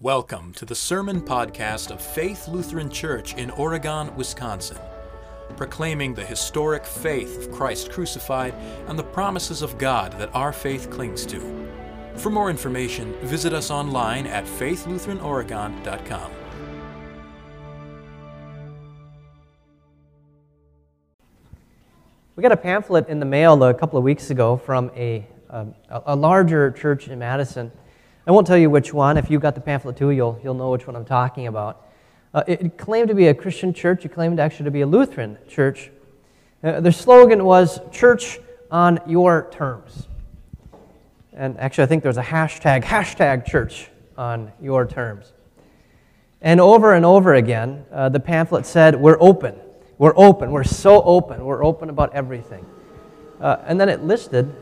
Welcome to the Sermon Podcast of Faith Lutheran Church in Oregon, Wisconsin, proclaiming the historic faith of Christ crucified and the promises of God that our faith clings to. For more information, visit us online at faithlutheranoregon.com. We got a pamphlet in the mail a couple of weeks ago from a, a, a larger church in Madison. I won't tell you which one. If you've got the pamphlet too, you'll, you'll know which one I'm talking about. Uh, it claimed to be a Christian church. It claimed actually to be a Lutheran church. Uh, their slogan was Church on Your Terms. And actually, I think there's a hashtag, hashtag church on your terms. And over and over again, uh, the pamphlet said, We're open. We're open. We're so open. We're open about everything. Uh, and then it listed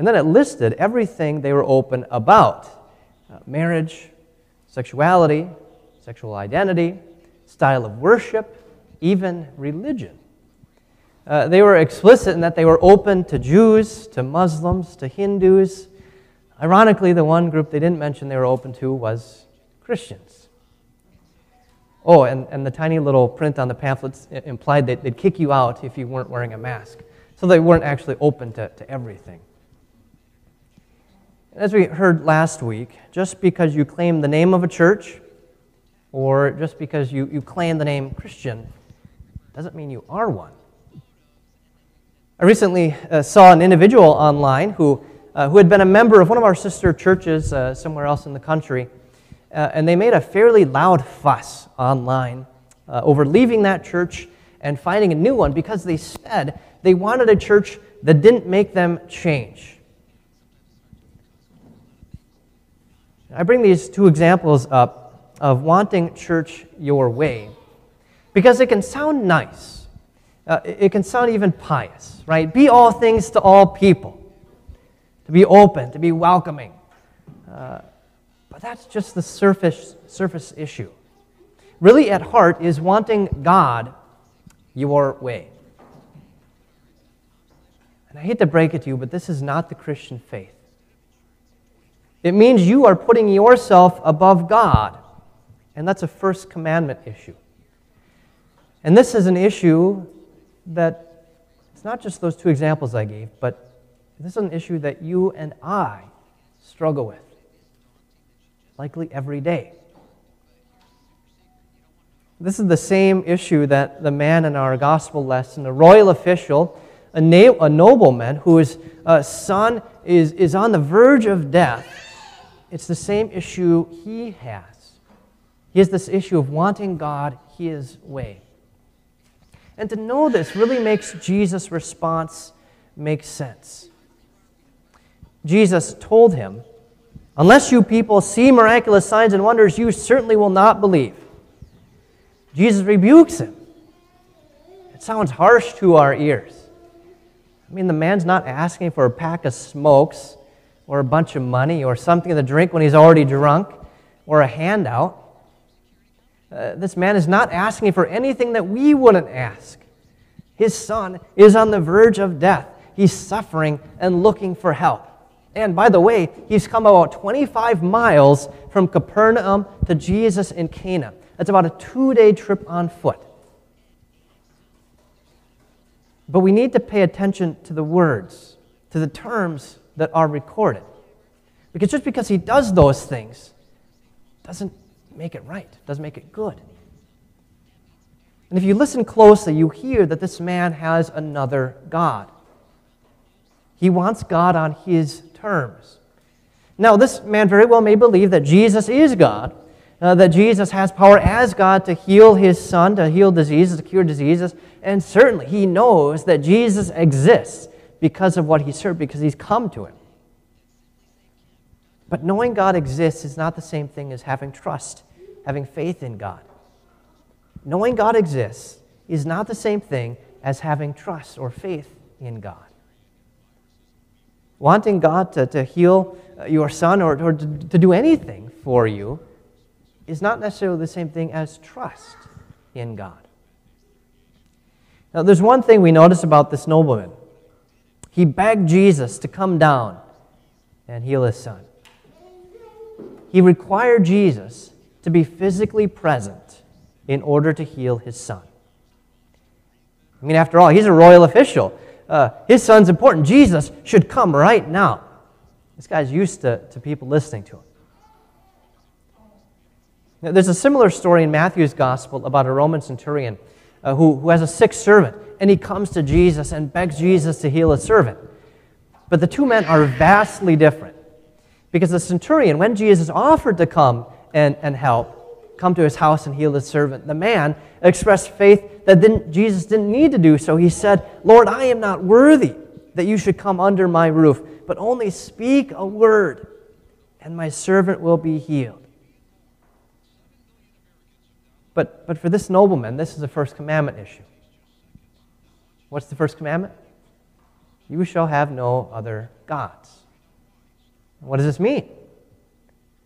and then it listed everything they were open about uh, marriage, sexuality, sexual identity, style of worship, even religion. Uh, they were explicit in that they were open to Jews, to Muslims, to Hindus. Ironically, the one group they didn't mention they were open to was Christians. Oh, and, and the tiny little print on the pamphlets implied that they'd kick you out if you weren't wearing a mask. So they weren't actually open to, to everything. As we heard last week, just because you claim the name of a church or just because you, you claim the name Christian doesn't mean you are one. I recently uh, saw an individual online who, uh, who had been a member of one of our sister churches uh, somewhere else in the country, uh, and they made a fairly loud fuss online uh, over leaving that church and finding a new one because they said they wanted a church that didn't make them change. I bring these two examples up of wanting church your way because it can sound nice. Uh, it can sound even pious, right? Be all things to all people, to be open, to be welcoming. Uh, but that's just the surface, surface issue. Really, at heart, is wanting God your way. And I hate to break it to you, but this is not the Christian faith. It means you are putting yourself above God. And that's a first commandment issue. And this is an issue that it's not just those two examples I gave, but this is an issue that you and I struggle with, likely every day. This is the same issue that the man in our gospel lesson, a royal official, a, na- a nobleman whose uh, son is, is on the verge of death it's the same issue he has. He has this issue of wanting God his way. And to know this really makes Jesus' response make sense. Jesus told him, Unless you people see miraculous signs and wonders, you certainly will not believe. Jesus rebukes him. It sounds harsh to our ears. I mean, the man's not asking for a pack of smokes or a bunch of money or something to drink when he's already drunk or a handout. Uh, this man is not asking for anything that we wouldn't ask. His son is on the verge of death. He's suffering and looking for help. And by the way, he's come about 25 miles from Capernaum to Jesus in Cana. That's about a two day trip on foot. But we need to pay attention to the words, to the terms that are recorded. Because just because he does those things doesn't make it right, doesn't make it good. And if you listen closely, you hear that this man has another God. He wants God on his terms. Now, this man very well may believe that Jesus is God, uh, that Jesus has power as God to heal his son, to heal diseases, to cure diseases, and certainly he knows that Jesus exists because of what he served, because he's come to him. But knowing God exists is not the same thing as having trust, having faith in God. Knowing God exists is not the same thing as having trust or faith in God. Wanting God to, to heal uh, your son or, or to, to do anything for you is not necessarily the same thing as trust in God. Now, there's one thing we notice about this nobleman. He begged Jesus to come down and heal his son. he required Jesus to be physically present in order to heal his son. I mean, after all, he's a royal official. Uh, his son's important. Jesus should come right now. This guy's used to, to people listening to him. Now, there's a similar story in Matthew's gospel about a Roman centurion uh, who, who has a sick servant, and he comes to Jesus and begs Jesus to heal his servant. But the two men are vastly different. Because the centurion, when Jesus offered to come and, and help, come to his house and heal his servant, the man expressed faith that didn't, Jesus didn't need to do so. He said, Lord, I am not worthy that you should come under my roof, but only speak a word, and my servant will be healed. But, but for this nobleman, this is a first commandment issue. What's the first commandment? You shall have no other gods. What does this mean?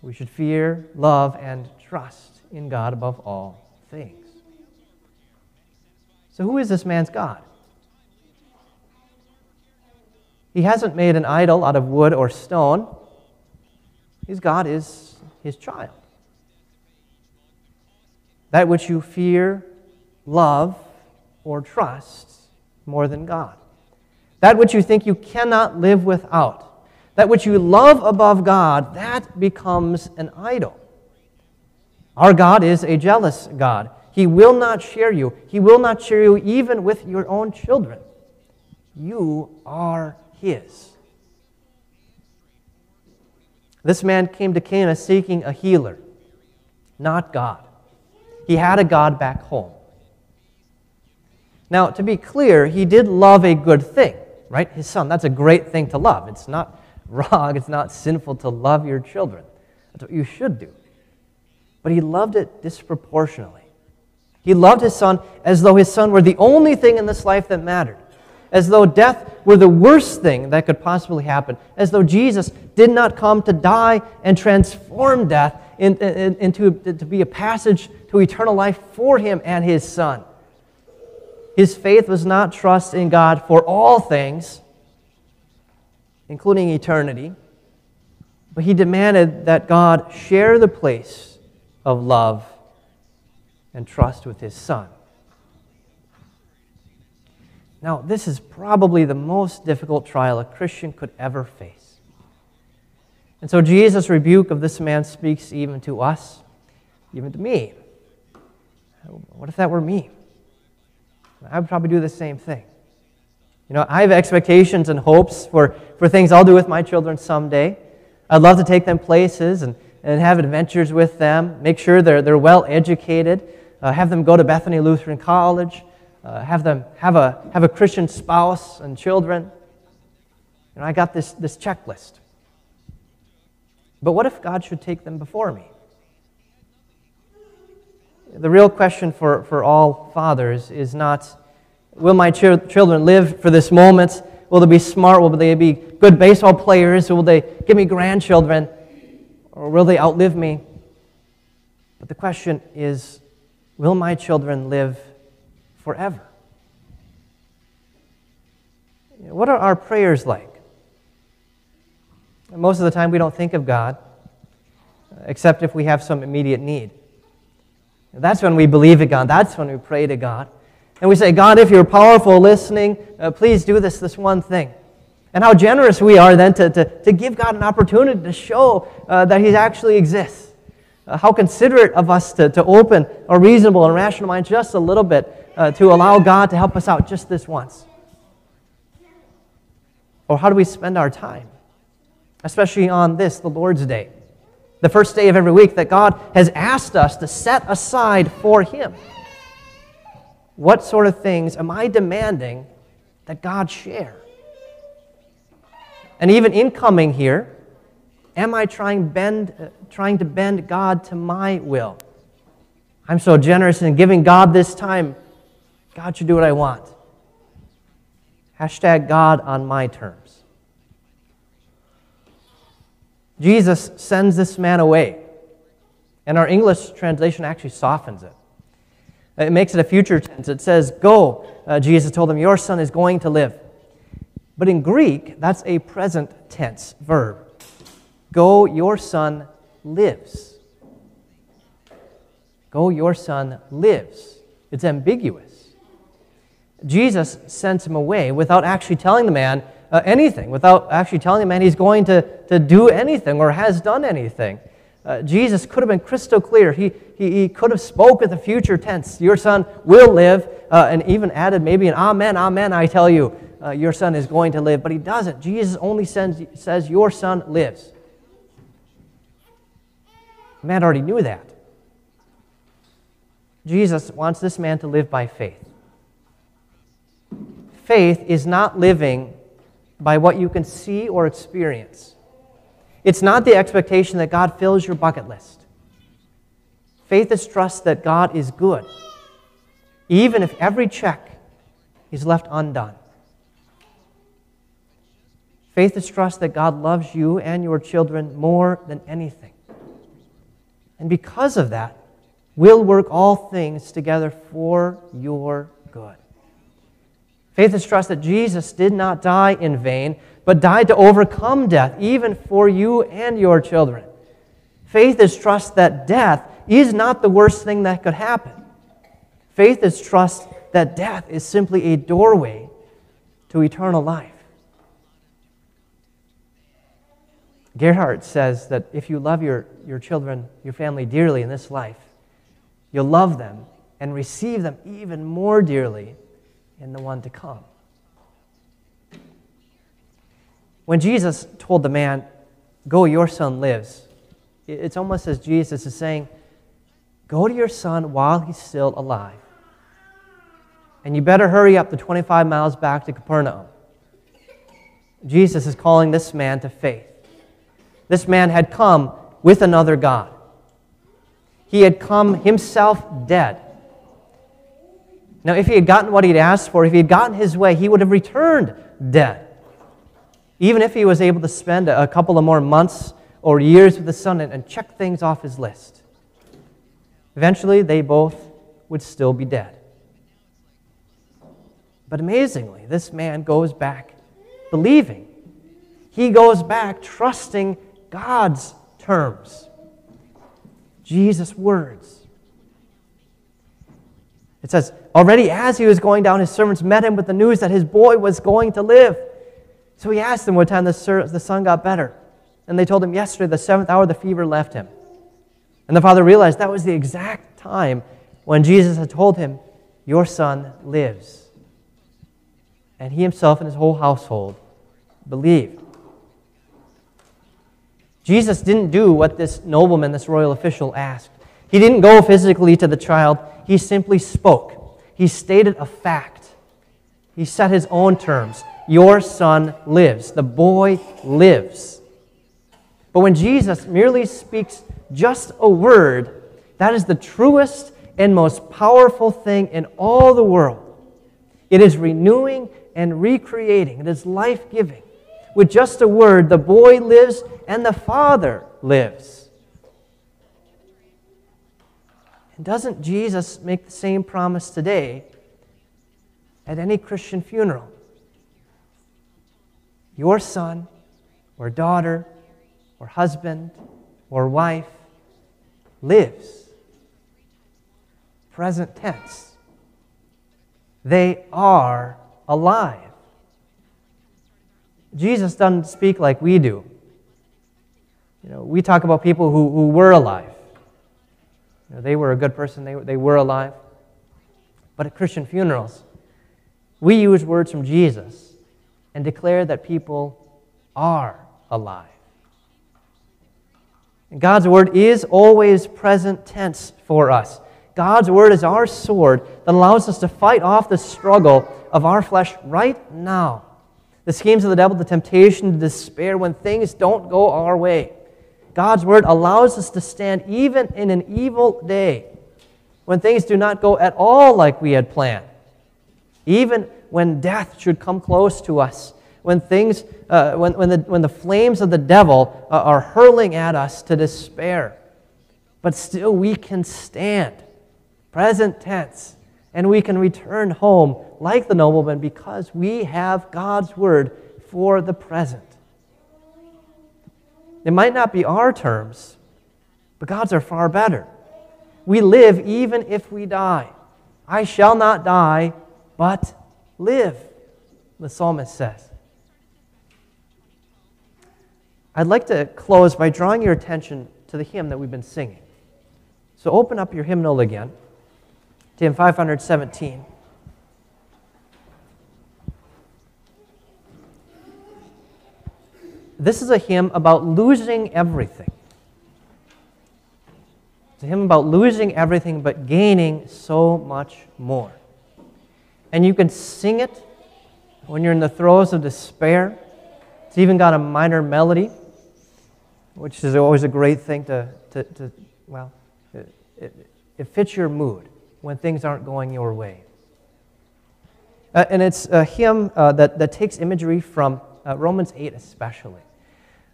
We should fear, love, and trust in God above all things. So, who is this man's God? He hasn't made an idol out of wood or stone. His God is his child. That which you fear, love, or trust more than God. That which you think you cannot live without that which you love above God, that becomes an idol. Our God is a jealous God. He will not share you. He will not share you even with your own children. You are His. This man came to Cana seeking a healer, not God. He had a God back home. Now, to be clear, he did love a good thing, right? His son. That's a great thing to love. It's not wrong. It's not sinful to love your children. That's what you should do. But he loved it disproportionately. He loved his son as though his son were the only thing in this life that mattered, as though death were the worst thing that could possibly happen, as though Jesus did not come to die and transform death in, in, into to be a passage to eternal life for him and his son. His faith was not trust in God for all things including eternity. But he demanded that God share the place of love and trust with his son. Now, this is probably the most difficult trial a Christian could ever face. And so Jesus' rebuke of this man speaks even to us, even to me. What if that were me? I would probably do the same thing. You know, I have expectations and hopes for, for things I'll do with my children someday. I'd love to take them places and, and have adventures with them, make sure they're, they're well educated, uh, have them go to Bethany Lutheran College, uh, have them have a, have a Christian spouse and children. You know, I got this, this checklist. But what if God should take them before me? The real question for, for all fathers is not Will my ch- children live for this moment? Will they be smart? Will they be good baseball players? Will they give me grandchildren? Or will they outlive me? But the question is will my children live forever? What are our prayers like? Most of the time, we don't think of God, except if we have some immediate need. That's when we believe in God. That's when we pray to God. And we say, God, if you're powerful listening, uh, please do this, this one thing. And how generous we are then to, to, to give God an opportunity to show uh, that He actually exists. Uh, how considerate of us to, to open a reasonable and rational mind just a little bit uh, to allow God to help us out just this once. Or how do we spend our time? Especially on this, the Lord's Day, the first day of every week that God has asked us to set aside for Him. What sort of things am I demanding that God share? And even in coming here, am I trying, bend, uh, trying to bend God to my will? I'm so generous in giving God this time. God should do what I want. Hashtag God on my terms. Jesus sends this man away. And our English translation actually softens it. It makes it a future tense. It says, Go, uh, Jesus told him, your son is going to live. But in Greek, that's a present tense verb. Go, your son lives. Go, your son lives. It's ambiguous. Jesus sends him away without actually telling the man uh, anything, without actually telling the man he's going to, to do anything or has done anything. Uh, Jesus could have been crystal clear. He, he, he could have spoke at the future tense. Your son will live, uh, and even added maybe an amen, amen, I tell you, uh, your son is going to live. But he doesn't. Jesus only sends, says, your son lives. The man already knew that. Jesus wants this man to live by faith. Faith is not living by what you can see or experience. It's not the expectation that God fills your bucket list. Faith is trust that God is good, even if every check is left undone. Faith is trust that God loves you and your children more than anything. And because of that, will work all things together for your good. Faith is trust that Jesus did not die in vain, but died to overcome death, even for you and your children. Faith is trust that death is not the worst thing that could happen. Faith is trust that death is simply a doorway to eternal life. Gerhard says that if you love your, your children, your family dearly in this life, you'll love them and receive them even more dearly in the one to come. When Jesus told the man, Go, your son lives, it's almost as Jesus is saying, Go to your son while he's still alive. And you better hurry up the 25 miles back to Capernaum. Jesus is calling this man to faith. This man had come with another God. He had come himself dead. Now, if he had gotten what he'd asked for, if he had gotten his way, he would have returned dead. Even if he was able to spend a couple of more months or years with the son and check things off his list. Eventually, they both would still be dead. But amazingly, this man goes back believing. He goes back trusting God's terms, Jesus' words. It says, already as he was going down, his servants met him with the news that his boy was going to live. So he asked them what time the, the son got better. And they told him, yesterday, the seventh hour, the fever left him. And the father realized that was the exact time when Jesus had told him, Your son lives. And he himself and his whole household believed. Jesus didn't do what this nobleman, this royal official, asked. He didn't go physically to the child, he simply spoke. He stated a fact. He set his own terms. Your son lives. The boy lives. But when Jesus merely speaks just a word, that is the truest and most powerful thing in all the world. It is renewing and recreating, it is life giving. With just a word, the boy lives and the father lives. And doesn't Jesus make the same promise today at any Christian funeral? Your son or daughter or husband or wife lives. Present tense. They are alive. Jesus doesn't speak like we do. You know, we talk about people who, who were alive. You know, they were a good person, they, they were alive. But at Christian funerals, we use words from Jesus and declare that people are alive. And God's word is always present tense for us. God's word is our sword that allows us to fight off the struggle of our flesh right now the schemes of the devil, the temptation to despair when things don't go our way. God's word allows us to stand even in an evil day when things do not go at all like we had planned. Even when death should come close to us, when things, uh, when, when, the, when the flames of the devil uh, are hurling at us to despair. But still we can stand. Present tense and we can return home like the nobleman because we have God's word for the present. It might not be our terms, But God's are far better. We live even if we die. I shall not die, but live, the psalmist says. I'd like to close by drawing your attention to the hymn that we've been singing. So open up your hymnal again to hymn 517. This is a hymn about losing everything. It's a hymn about losing everything but gaining so much more. And you can sing it when you're in the throes of despair. It's even got a minor melody, which is always a great thing to, to, to well, it, it, it, fits your mood when things aren't going your way. Uh, and it's a hymn uh, that, that takes imagery from uh, Romans 8 especially.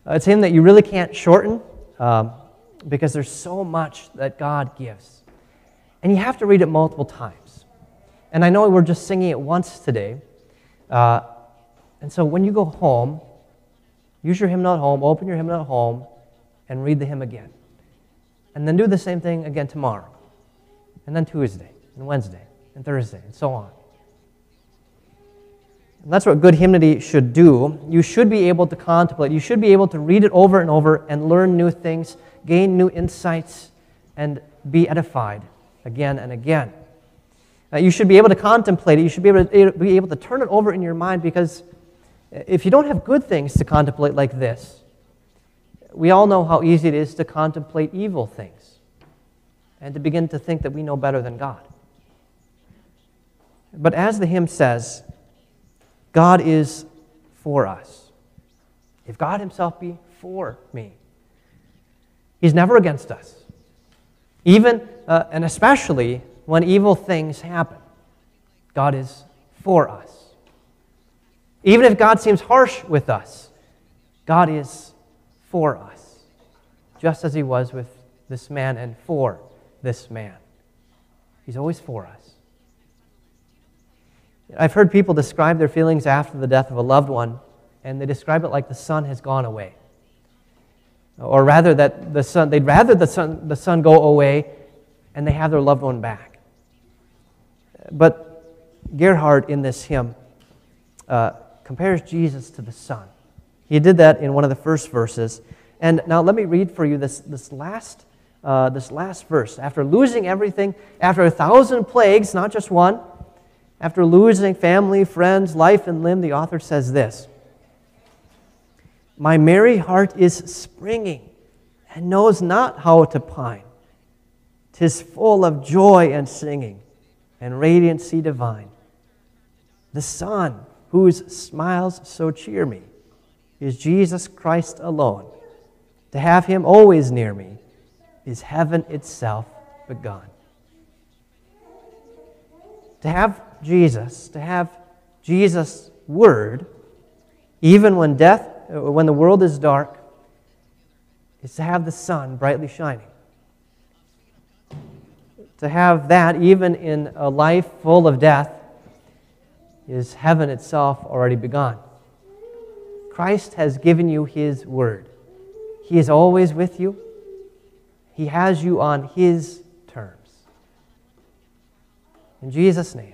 Uh, it's a hymn that you really can't shorten um, because there's so much that God gives. And you have to read it multiple times. And I know we're just singing it once today. Uh, and so when you go home, use your hymnal at home, open your hymnal at home, and read the hymn again. And then do the same thing again tomorrow, and then Tuesday, and Wednesday, and Thursday, and so on. And that's what good hymnody should do. You should be able to contemplate. You should be able to read it over and over and learn new things, gain new insights, and be edified again and again. Uh, you should be able to contemplate it. You should be able to, be able to turn it over in your mind because if you don't have good things to contemplate like this, we all know how easy it is to contemplate evil things and to begin to think that we know better than God. But as the hymn says, God is for us. If God Himself be for me, He's never against us. Even uh, and especially when evil things happen, God is for us. Even if God seems harsh with us, God is for us, just as He was with this man and for this man. He's always for us. I've heard people describe their feelings after the death of a loved one, and they describe it like the sun has gone away. Or rather, that the sun, they'd rather the sun, the sun go away and they have their loved one back. But Gerhardt in this hymn uh, compares Jesus to the sun. He did that in one of the first verses. And now let me read for you this, this, last, uh, this last verse. After losing everything, after a thousand plagues, not just one, after losing family, friends, life, and limb, the author says this My merry heart is springing and knows not how to pine. Tis full of joy and singing and radiancy divine. The sun, whose smiles so cheer me, is Jesus Christ alone. To have him always near me is heaven itself begun. To have Jesus, to have Jesus' word, even when death, uh, when the world is dark, is to have the sun brightly shining. To have that, even in a life full of death, is heaven itself already begun. Christ has given you His word. He is always with you. He has you on His terms. In Jesus' name.